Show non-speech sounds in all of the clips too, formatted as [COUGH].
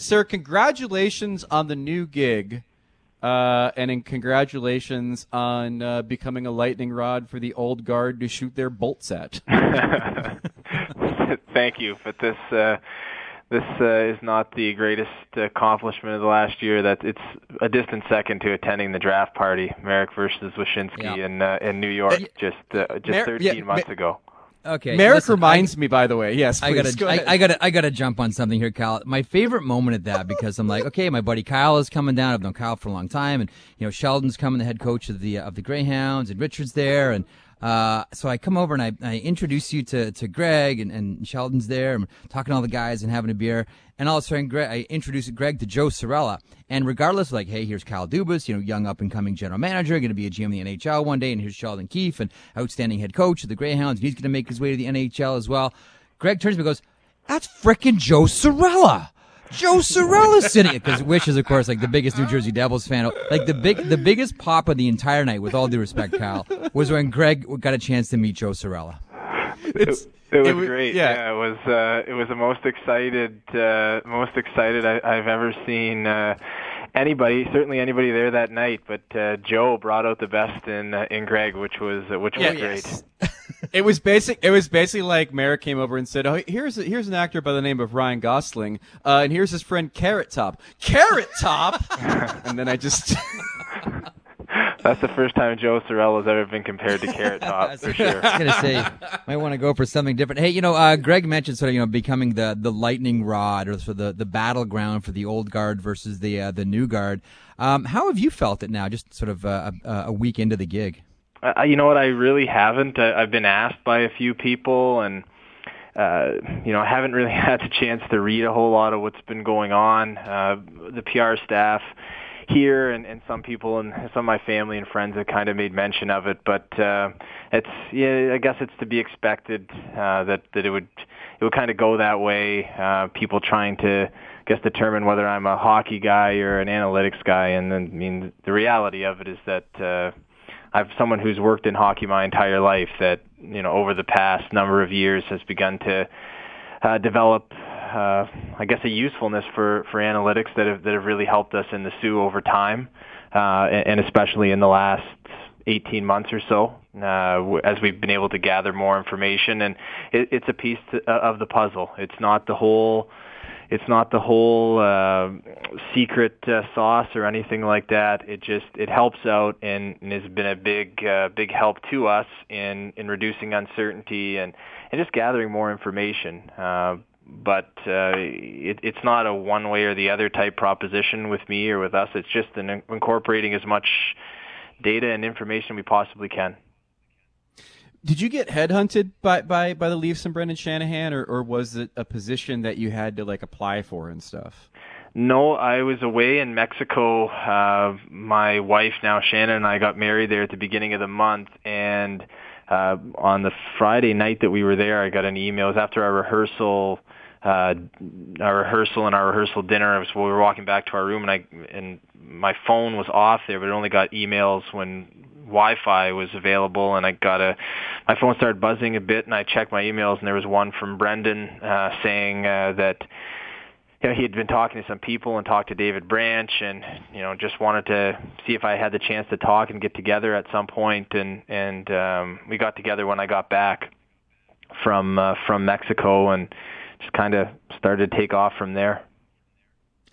Sir, congratulations on the new gig. Uh, and in congratulations on uh, becoming a lightning rod for the old guard to shoot their bolts at. [LAUGHS] Thank you, but this uh, this uh, is not the greatest accomplishment of the last year. That it's a distant second to attending the draft party, Marek versus Wyshynski Yeah. in uh, in New York just uh, just Mar- 13 yeah, months Ma- ago. Okay. Marek listen, reminds me, by the way. Yes, I gotta, go I. I gotta, I gotta jump on something here, Kyle. My favorite moment at that because I'm like, okay, my buddy Kyle is coming down. I've known Kyle for a long time, and you know Sheldon's coming, the head coach of the uh, of the Greyhounds, and Richard's there, and uh, so I come over and I, I introduce you to to Greg, and, and Sheldon's there, and talking to all the guys and having a beer, and all of a sudden, Greg, I introduce Greg to Joe Sorella, and regardless, like, hey, here's Kyle Dubas, you know, young up and coming general manager, going to be a GM in the NHL one day, and here's Sheldon Keefe, and outstanding head coach of the Greyhounds, and he's going to make his way to the NHL as well. Greg turns to me and goes, That's frickin' Joe Sorella. Joe Sorella's sitting it because Wish is of course like the biggest New Jersey Devils fan. Like the big the biggest pop of the entire night, with all due respect, Kyle, was when Greg got a chance to meet Joe Sorella. It's- It was it wa- great. yeah. Yeah. it was. Uh, it was the most excited, uh, most excited I, I've ever seen uh, anybody. Certainly anybody there that night. But uh, Joe brought out the best in uh, in Greg, which was uh, which was Yeah, great. yes. It was basic. It was basically like Marek came over and said, "Oh, here's a, here's an actor by the name of Ryan Gosling, uh, and here's his friend Carrot Top. Carrot Top." [LAUGHS] and then I just [LAUGHS] That's the first time Joe Sorel has ever been compared to Carrot Top [LAUGHS] for sure. I was gonna say might want to go for something different. Hey, you know, uh, Greg mentioned sort of you know becoming the the lightning rod or sort of the the battleground for the old guard versus the uh, the new guard. Um, how have you felt it now? Just sort of uh, a, a week into the gig. You know what? I really haven't. I, I've been asked by a few people, and uh, you know, I haven't really [LAUGHS] had the chance to read a whole lot of what's been going on. Uh, the PR staff here and, and some people and some of my family and friends have kind of made mention of it, but uh, it's yeah, I guess it's to be expected uh, that that it would it would kind of go that way. Uh, people trying to I guess determine whether I'm a hockey guy or an analytics guy, and then I mean the reality of it is that. Uh, I've someone who's worked in hockey my entire life that you know over the past number of years has begun to uh, develop, uh, I guess, a usefulness for for analytics that have that have really helped us in the Soo over time, uh, and, especially in the last 18 months or so, uh, as we've been able to gather more information, and it, it's a piece to, uh, of the puzzle. It's not the whole it's not the whole uh, secret uh, sauce or anything like that. It just it helps out and, and has been a big uh, big help to us in in reducing uncertainty and and just gathering more information. Uh, but uh, it, it's not a one way or the other type proposition with me or with us. It's just an incorporating as much data and information we possibly can. Did you get headhunted by by by the Leafs and Brendan Shanahan, or or was it a position that you had to like apply for and stuff? No, I was away in Mexico. Uh, my wife, now Shannon, and I got married there at the beginning of the month. And uh, on the Friday night that we were there, I got an email. It was after our rehearsal, uh, our rehearsal and our rehearsal dinner. Was, we were walking back to our room, and I and my phone was off there, but it only got emails when Wi-Fi was available, and I got a my phone started buzzing a bit, and I checked my emails, and there was one from Brendan uh, saying uh, that you know, he had been talking to some people and talked to David Branch and, you know, just wanted to see if I had the chance to talk and get together at some point and, and, um, we got together when I got back from, uh, from Mexico and just kind of started to take off from there.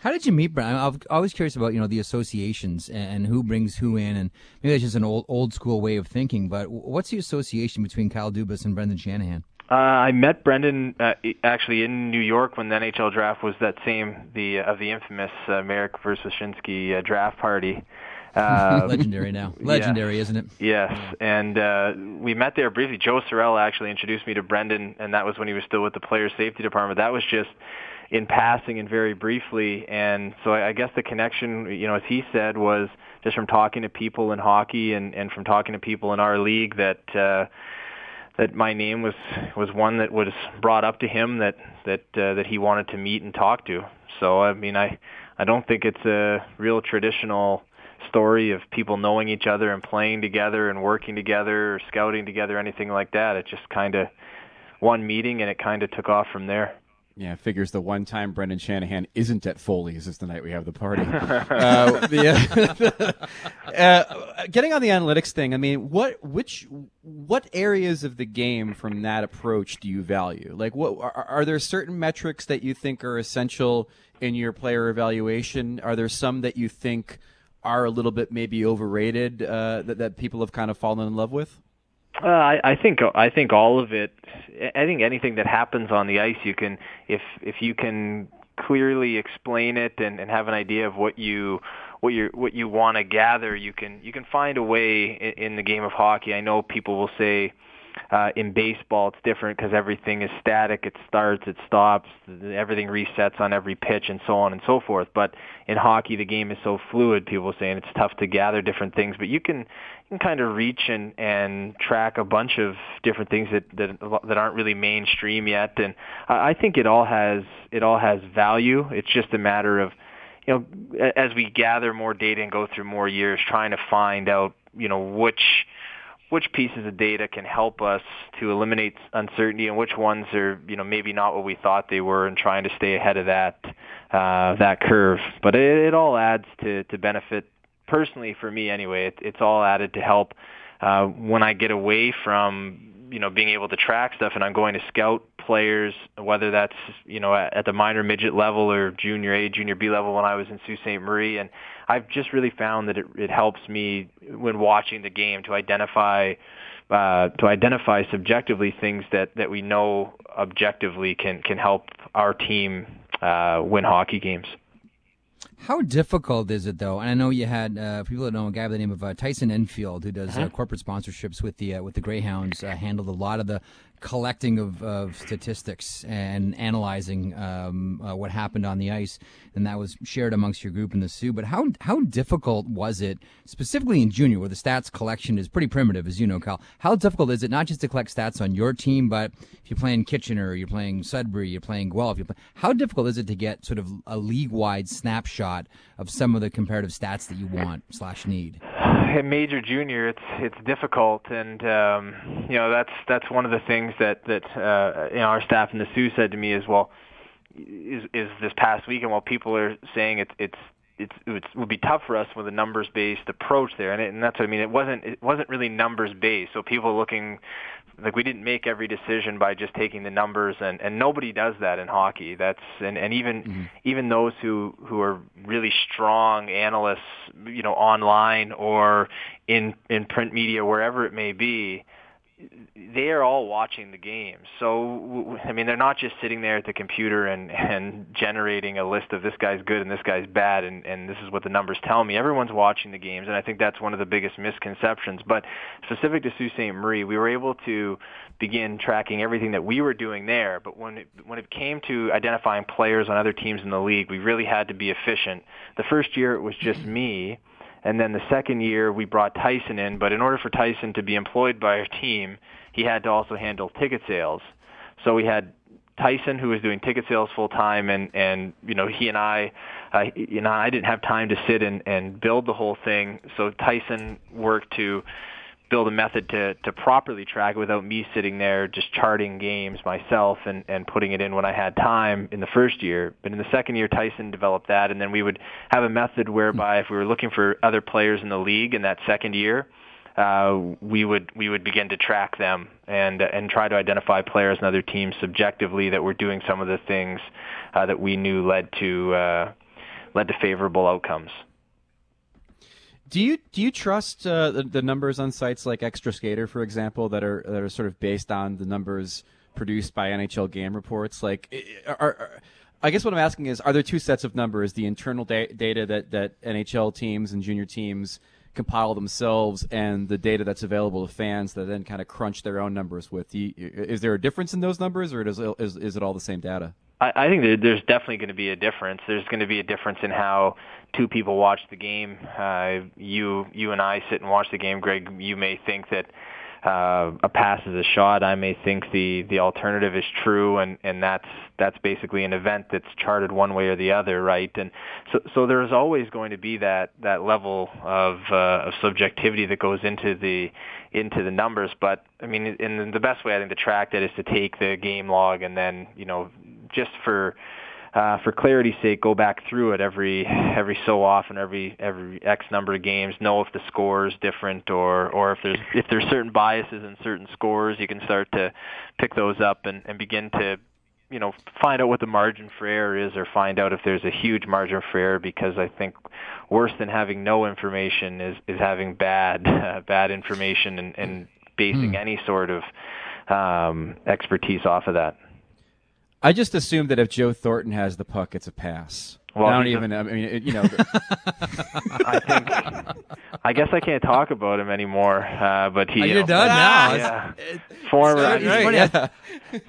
How did you meet Brendan? I'm always curious about you know the associations and, who brings who in, and maybe that's just an old old school way of thinking. But what's the association between Kyle Dubas and Brendan Shanahan? Uh, I met Brendan uh, actually in New York when the NHL draft was that same the of the infamous uh, Marek versus Shinsky uh, draft party. Uh, [LAUGHS] Legendary now, [LAUGHS] legendary, yeah. isn't it? Yes, and uh, we met there briefly. Joe Sorel actually introduced me to Brendan, and that was when he was still with the Player Safety Department. That was just in passing and very briefly, and so I, I guess the connection, you know, as he said, was just from talking to people in hockey and and from talking to people in our league that. Uh, that my name was was one that was brought up to him that that uh, that he wanted to meet and talk to. So I mean I I don't think it's a real traditional story of people knowing each other and playing together and working together or scouting together anything like that. It just kind of one meeting and it kind of took off from there. Yeah, figures the one time Brendan Shanahan isn't at Foley's is the night we have the party. [LAUGHS] uh, the, uh, [LAUGHS] uh, getting on the analytics thing, I mean, what which what areas of the game from that approach do you value? Like, what are, are there certain metrics that you think are essential in your player evaluation? Are there some that you think are a little bit maybe overrated uh, that that people have kind of fallen in love with? Uh, I, I think I think all of it. I think anything that happens on the ice, you can if if you can clearly explain it and, and have an idea of what you what you what you want to gather, you can you can find a way in, in the game of hockey. I know people will say uh, in baseball it's different because everything is static. It starts, it stops, everything resets on every pitch, and so on and so forth. But in hockey, the game is so fluid. People are saying it's tough to gather different things, but you can can kind of reach and and track a bunch of different things that that that aren't really mainstream yet. And I think it all has it all has value. It's just a matter of you know as we gather more data and go through more years, trying to find out you know which which pieces of data can help us to eliminate uncertainty and which ones are you know maybe not what we thought they were and trying to stay ahead of that uh, that curve. But it, it all adds to to benefit personally for me anyway, it, it's all added to help uh, when I get away from you know being able to track stuff and I'm going to scout players, whether that's you know at, at the minor midget level or junior A, junior B level when I was in Sault Ste. Marie, and I've just really found that it, it helps me when watching the game to identify uh, to identify subjectively things that that we know objectively can can help our team uh, win hockey games. How difficult is it though? And I know you had uh, people that know a guy by the name of uh, Tyson Enfield who does uh, uh-huh. corporate sponsorships with the uh, with the Greyhounds. Uh, handled a lot of the collecting of, of statistics and analyzing um, uh, what happened on the ice, and that was shared amongst your group in the Soo. But how how difficult was it, specifically in junior, where the stats collection is pretty primitive, as you know, Kyle? How difficult is it not just to collect stats on your team, but if you're playing Kitchener, you're playing Sudbury, you're playing Guelph, you're play, how difficult is it to get sort of a league wide snapshot of some of the comparative stats that you want slash need? Major junior it's it's difficult. And um you know that's that's one of the things that that uh you know our staff in the Soo said to me as well is is this past weekend while people are saying it's it's it's it would be tough for us with a numbers based approach there and, it, and that's what I mean it wasn't it wasn't really numbers based so people looking like we didn't make every decision by just taking the numbers and and nobody does that in hockey that's and and even mm-hmm. even those who who are really strong analysts you know online or in in print media wherever it may be they are all watching the game. So I mean, they're not just sitting there at the computer and and generating a list of this guy's good and this guy's bad, and and this is what the numbers tell me. Everyone's watching the games, and I think that's one of the biggest misconceptions. But specific to Sault Ste. Marie, we were able to begin tracking everything that we were doing there. But when it, when it came to identifying players on other teams in the league, we really had to be efficient. The first year it was just me and then the second year, we brought Tyson in, but in order for Tyson to be employed by our team, he had to also handle ticket sales. So we had Tyson, who was doing ticket sales full time, and and you know he and I, uh, you know I didn't have time to sit and and build the whole thing. So Tyson worked to build a method to to properly track without me sitting there just charting games myself and and putting it in when I had time in the first year. But in the second year, Tyson developed that, and then we would have a method whereby if we were looking for other players in the league in that second year. Uh, we would we would begin to track them and and try to identify players and other teams subjectively that were doing some of the things uh, that we knew led to uh, led to favorable outcomes. Do you do you trust uh, the, the, numbers on sites like Extra Skater, for example, that are that are sort of based on the numbers produced by NHL game reports? Like, are, are, I guess what I'm asking is, are there two sets of numbers: the internal da- data that that NHL teams and junior teams compile themselves, and the data that's available to fans that then kind of crunch their own numbers with? You, is there a difference in those numbers, or is is, is it all the same data? I, I think that there's definitely going to be a difference. There's going to be a difference in how two people watch the game. Uh, you you and I sit and watch the game, Greg. You may think that uh, a pass is a shot. I may think the the alternative is true, and and that's that's basically an event that's charted one way or the other, right? And so so there's always going to be that that level of uh, of subjectivity that goes into the into the numbers. But I mean, in the best way I think to track that is to take the game log and then you know just for uh, for clarity's sake, go back through it every every so often, every every X number of games. Know if the score is different, or or if there's if there's certain biases in certain scores, you can start to pick those up and, and begin to you know find out what the margin for error is, or find out if there's a huge margin for error. Because I think worse than having no information is is having bad uh, [LAUGHS] bad information and, and basing hmm. any sort of um, expertise off of that. I just assume that if Joe Thornton has the puck, it's a pass. Well, I don't even. A, I mean, you know. [LAUGHS] I think. I guess I can't talk about him anymore. Uh, but he. Oh, you're know, done now. Yeah. Former. Right, yeah.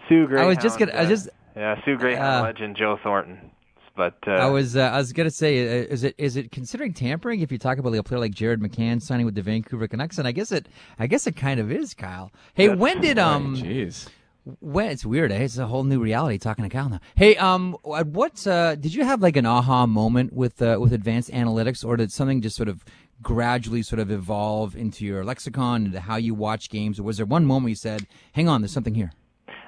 Soo Greyhound. I was just gonna. Uh, I just. Yeah, Soo Greyhound uh, legend Joe Thornton. But uh, I was uh, I was gonna say, uh, is it is it considering tampering if you talk about like a player like Jared McCann signing with the Vancouver Canucks? And I guess it I guess it kind of is, Kyle. Hey, when did um? Jeez. When it's weird, eh? It's a whole new reality talking to Cal now. Hey, um, what uh, did you have like an aha moment with uh, with advanced analytics, or did something just sort of gradually sort of evolve into your lexicon, into how you watch games, or was there one moment you said, "Hang on, there's something here"?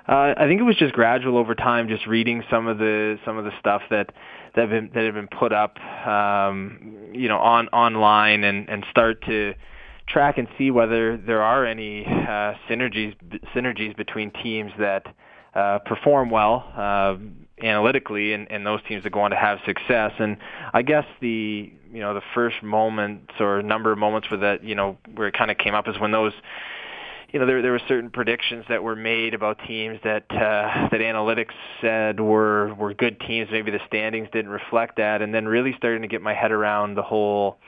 Uh, I think it was just gradual over time, just reading some of the some of the stuff that that have been that have been put up, um, you know, on online, and and start to track and see whether there are any uh, synergies synergies between teams that uh, perform well uh, analytically and, and those teams that go on to have success. And I guess the you know the first moments or number of moments where that you know where it kind of came up is when those you know there there were certain predictions that were made about teams that uh, that analytics said were were good teams. Maybe the standings didn't reflect that, and then really starting to get my head around the whole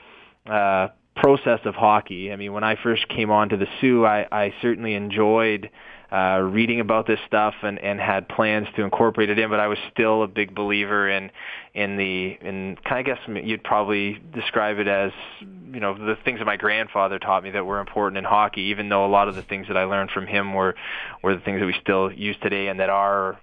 uh, process of hockey. I mean, when I first came on to the Soo, I, I certainly enjoyed uh, reading about this stuff and, and had plans to incorporate it in, but I was still a big believer in in the in kind of guess you'd probably describe it as you know the things that my grandfather taught me that were important in hockey. Even though a lot of the things that I learned from him were were the things that we still use today and that are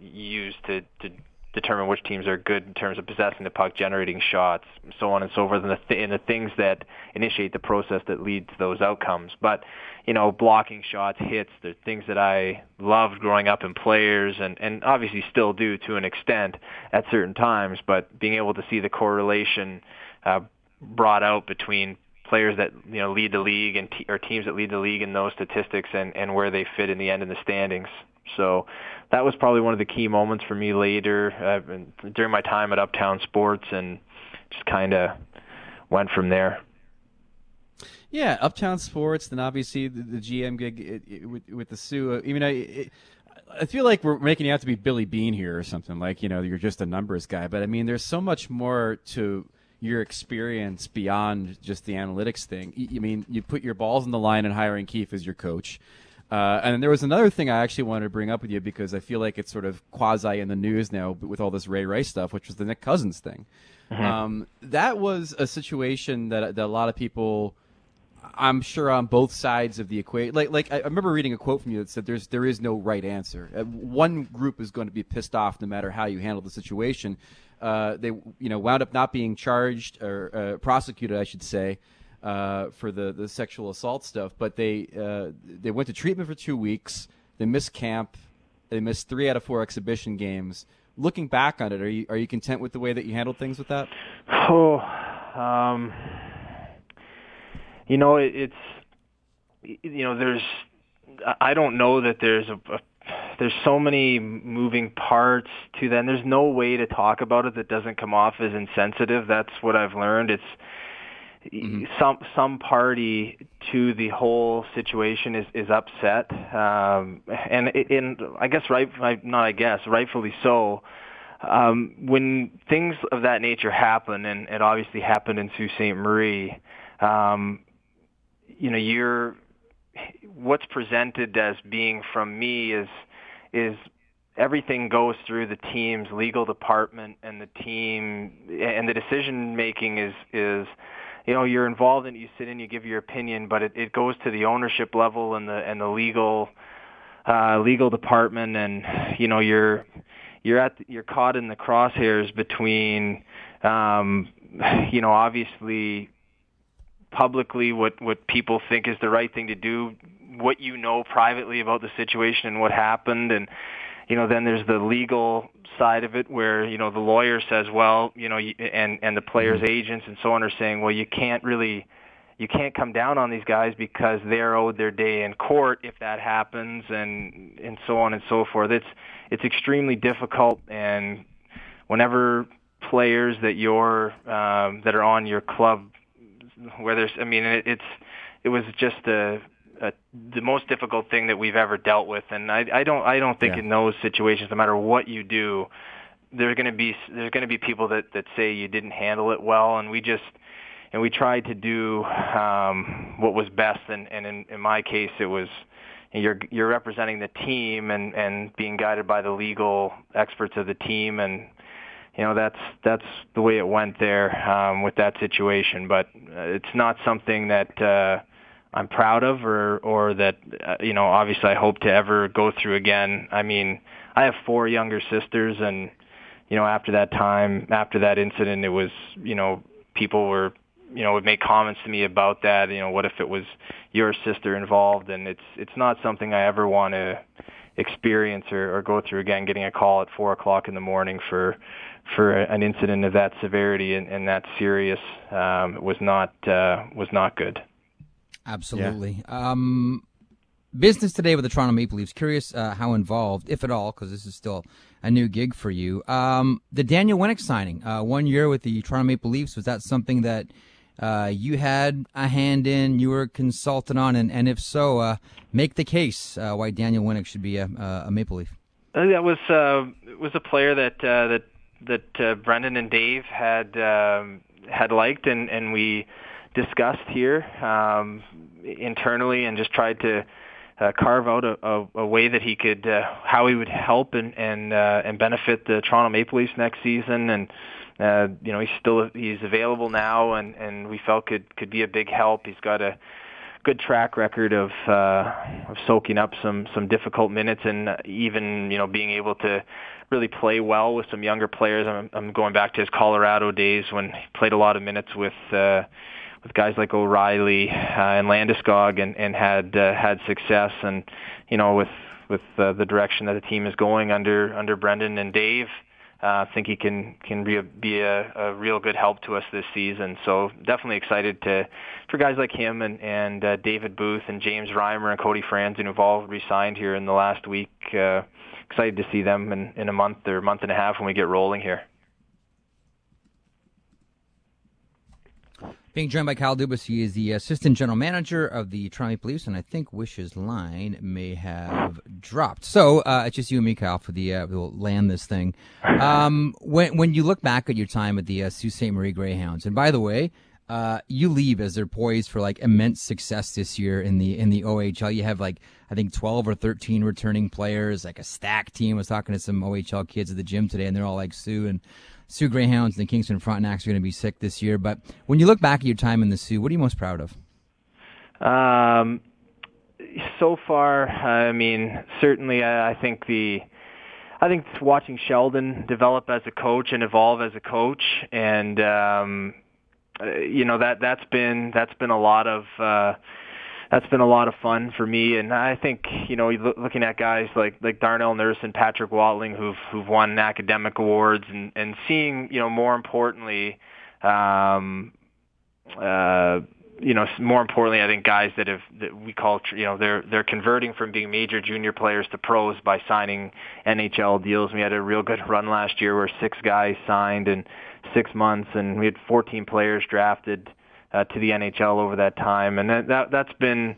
used to to determine which teams are good in terms of possessing the puck, generating shots, so on and so forth, and the, th- and the things that initiate the process that lead to those outcomes. But, you know, blocking shots, hits, the things that I loved growing up in players and, and obviously still do to an extent at certain times, but being able to see the correlation uh, brought out between players that you know lead the league and te- or teams that lead the league in those statistics and and where they fit in the end in the standings. So that was probably one of the key moments for me later uh, during my time at Uptown Sports, and just kind of went from there. Yeah, Uptown Sports, then obviously the, the GM gig it, it, with, with the Soo. I mean, I. It, I feel like we're making you out to be Billy Beane here or something. Like, you know, you're just a numbers guy. But I mean, there's so much more to your experience beyond just the analytics thing. I mean, you put your balls in the line in hiring Keefe as your coach. Uh, and there was another thing I actually wanted to bring up with you because I feel like it's sort of quasi in the news now with all this Ray Rice stuff, which was the Nick Cousins thing. Mm-hmm. Um, that was a situation that, that a lot of people, I'm sure, on both sides of the equation. Like, like I remember reading a quote from you that said, "There's there is no right answer. Uh, one group is going to be pissed off no matter how you handle the situation." Uh, they, you know, wound up not being charged or uh, prosecuted, I should say uh, for the, the sexual assault stuff. But they uh, they went to treatment for two weeks. They missed camp. They missed three out of four exhibition games. Looking back on it, are you are you content with the way that you handled things with that? Oh, um, you know, it, it's you know, there's I don't know that there's a, a there's so many moving parts to that. And there's no way to talk about it that doesn't come off as insensitive. That's what I've learned. It's mm-hmm. some some party to the whole situation is is upset, um, and in I guess right not I guess rightfully so. Um, when things of that nature happen, and it obviously happened in Sault Ste. Marie, um, you know, you're what's presented as being from me is is everything goes through the team's legal department and the team and the decision making is is you know you're involved in it, you sit in you give your opinion but it, it goes to the ownership level and the and the legal uh legal department and you know you're you're at you're caught in the crosshairs between um you know obviously publicly what what people think is the right thing to do what you know privately about the situation and what happened and you know, then there's the legal side of it where you know the lawyer says, well, you know, and and the players' mm-hmm. agents and so on are saying, well, you can't really you can't come down on these guys because they're owed their day in court if that happens and and so on and so forth. It's it's extremely difficult and whenever players that you're um, that are on your club where there's I mean it, it's it was just a, a the most difficult thing that we've ever dealt with and I I don't I don't think yeah. in those situations no matter what you do there's going to be there's going to be people that that say you didn't handle it well and we just and we tried to do um, what was best. And, and in, in my case, it was you're you're representing the team and and being guided by the legal experts of the team and you know that's that's the way it went there um with that situation but uh, it's not something that uh I'm proud of or or that uh, you know obviously I hope to ever go through again I mean I have four younger sisters and you know after that time after that incident it was you know people were you know would make comments to me about that. You know, what if it was your sister involved? And it's it's not something I ever want to experience or, or go through again. Getting a call at four o'clock in the morning for for an incident of that severity and, and that serious um, was not uh, was not good. Absolutely. Yeah. Um, business today with the Toronto Maple Leafs. Curious uh, how involved, if at all, because this is still a new gig for you. Um, the Daniel Winnik signing, uh, one year with the Toronto Maple Leafs. Was that something that uh, you had a hand in, you were consulted on, and, and if so, uh, make the case uh, why Daniel Winnik should be a, a Maple Leaf. That was uh, was a player that uh, that that uh, Brendan and Dave had um, had liked, and, and we discussed here um, internally, and just tried to uh, carve out a, a, a way that he could uh, how he would help and and uh, and benefit the Toronto Maple Leafs next season, and uh, you know, he's still he's available now, and and we felt could could be a big help. He's got a good track record of uh, of soaking up some some difficult minutes, and even you know being able to really play well with some younger players. I'm, I'm going back to his Colorado days when he played a lot of minutes with. Uh, with guys like O'Reilly uh, and Landeskog, and, and had uh, had success, and you know with with uh, the direction that the team is going under under Brendan and Dave, uh, think he can can be a, be a, a real good help to us this season. So definitely excited to for guys like him and and uh, David Booth and James Reimer and Cody Franson who've all resigned here in the last week. Uh, excited to see them in, in a month or month and a half when we get rolling here. Being joined by Kyle Dubas, he is the assistant general manager of the Toronto Maple Leafs, and I think Wish's line may have dropped. So uh, it's just you and me, Kyle, for the uh, we'll land this thing. [LAUGHS] Um, when when you look back at your time at the uh, Sault Ste. Marie Greyhounds, and by the way, uh, you leave as they're poised for like immense success this year in the in the OHL. You have like I think twelve or thirteen returning players, like a stack team. I was talking to some OHL kids at the gym today, and they're all like Soo and Soo Greyhounds and the Kingston Frontenacs are going to be sick this year. But when you look back at your time in the Soo, what are you most proud of? Um, so far, I mean, certainly, I, I think the. I think watching Sheldon develop as a coach and evolve as a coach, and um, uh, you know that that's been that's been a lot of uh, that's been a lot of fun for me. And I think you know looking at guys like like Darnell Nurse and Patrick Watling who've who've won academic awards and and seeing you know more importantly. Um, uh, you know, more importantly, I think guys that have that we call you know they're they're converting from being major junior players to pros by signing NHL deals. We had a real good run last year where six guys signed in six months, and we had 14 players drafted uh, to the NHL over that time, and that, that that's been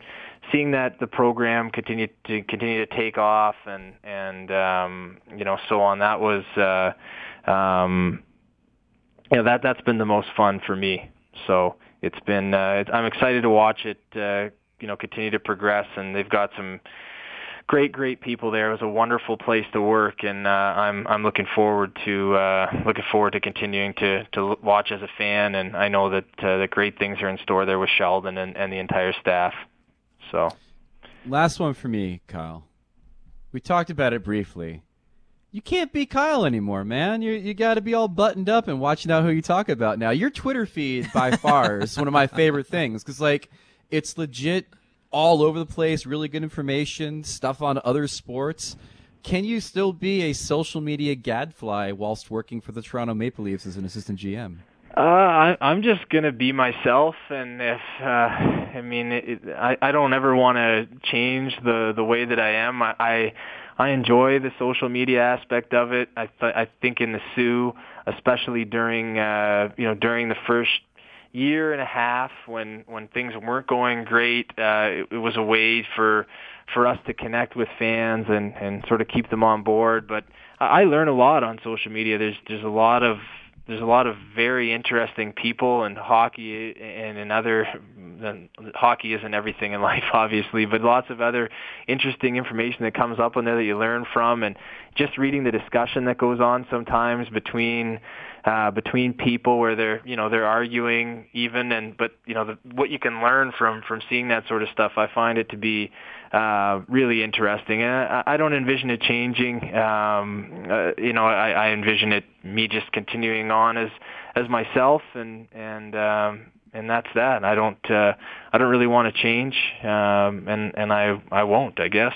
seeing that the program continue to continue to take off and and um, you know so on. That was uh, um, you know that that's been the most fun for me. So it's been uh, I'm excited to watch it uh, you know continue to progress, and they've got some great, great people there. It was a wonderful place to work, and uh, I'm I'm looking forward to uh, looking forward to continuing to to watch as a fan. And I know that uh, the great things are in store there with Sheldon and, and the entire staff. So, last one for me, Kyle. We talked about it briefly. You can't be Kyle anymore, man. You you got to be all buttoned up and watching out who you talk about now. Your Twitter feed by far [LAUGHS] is one of my favorite things because like it's legit all over the place, really good information, stuff on other sports. can you still be a social media gadfly whilst working for the Toronto Maple Leafs as an assistant GM? Uh, I, I'm just gonna be myself, and if uh, I mean, it, I I don't ever want to change the the way that I am. I, I I enjoy the social media aspect of it. I th- I think in the Soo, especially during uh, you know during the first year and a half when when things weren't going great, uh, it, it was a way for for us to connect with fans and and sort of keep them on board. But I learn a lot on social media. There's there's a lot of there's a lot of very interesting people in hockey and in other hockey isn't everything in [LAUGHS] life obviously but lots of other interesting information that comes up on there that you learn from and just reading the discussion that goes on sometimes between uh between people where they're you know they're arguing even and but you know the, what you can learn from from seeing that sort of stuff I find it to be uh, really interesting. And I, I don't envision it changing. Um, uh, you know, I, I envision it me just continuing on as as myself, and and um, and that's that. I don't uh, I don't really want to change, um, and and I I won't. I guess.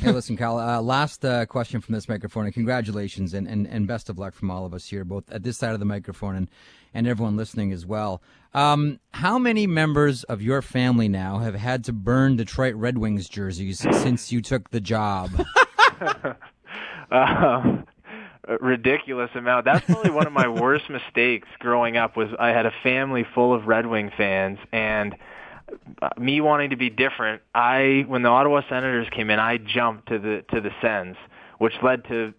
Hey, listen, Kyle. Uh, last uh, question from this microphone, and congratulations and, and, and best of luck from all of us here, both at this side of the microphone and, and everyone listening as well. Um, how many members of your family now have had to burn Detroit Red Wings jerseys since you took the job? [LAUGHS] uh, ridiculous amount. That's probably one of my worst mistakes growing up. Was I had a family full of Red Wing fans and me wanting to be different, I when the Ottawa Senators came in, I jumped to the to the Sens, which led to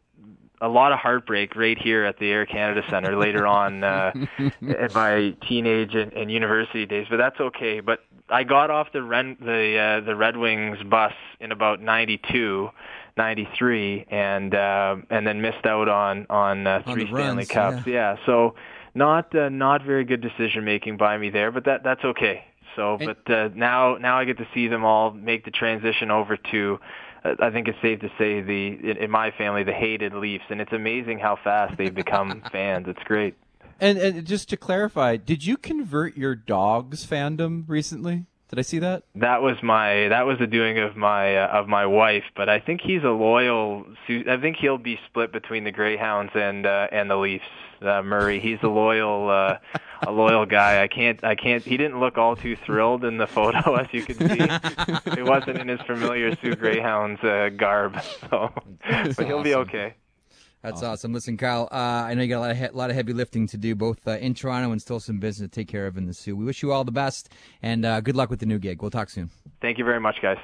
a lot of heartbreak right here at the Air Canada Center later [LAUGHS] on uh, in my teenage and, and university days. But that's okay. But I got off the Ren, the uh, the Red Wings bus in about '92. 93 and uh and then missed out on on uh, three on Stanley runs, Cups. Yeah. yeah. So not uh, not very good decision making by me there, but that that's okay. So, And- but uh, now now I get to see them all make the transition over to. Uh, I think it's safe to say the in, in my family the hated Leafs, and it's amazing how fast they've become [LAUGHS] fans. It's great. And, and just to clarify, did you convert your dog's fandom recently? Did I see that? That was my that was the doing of my uh, of my wife, but I think he's a loyal. I think he'll be split between the Greyhounds and uh, and the Leafs. Uh, Murray, he's a loyal uh, a loyal guy. I can't I can't. He didn't look all too thrilled in the photo, [LAUGHS] as you can see. it wasn't in his familiar Soo Greyhounds uh, garb, [LAUGHS] so but he'll be okay. That's awesome. Listen, Kyle, uh, I know you got a lot, of he- lot of heavy lifting to do, both uh, in Toronto and still some business to take care of in the Soo. We wish you all the best and uh, good luck with the new gig. We'll talk soon. Thank you very much, guys.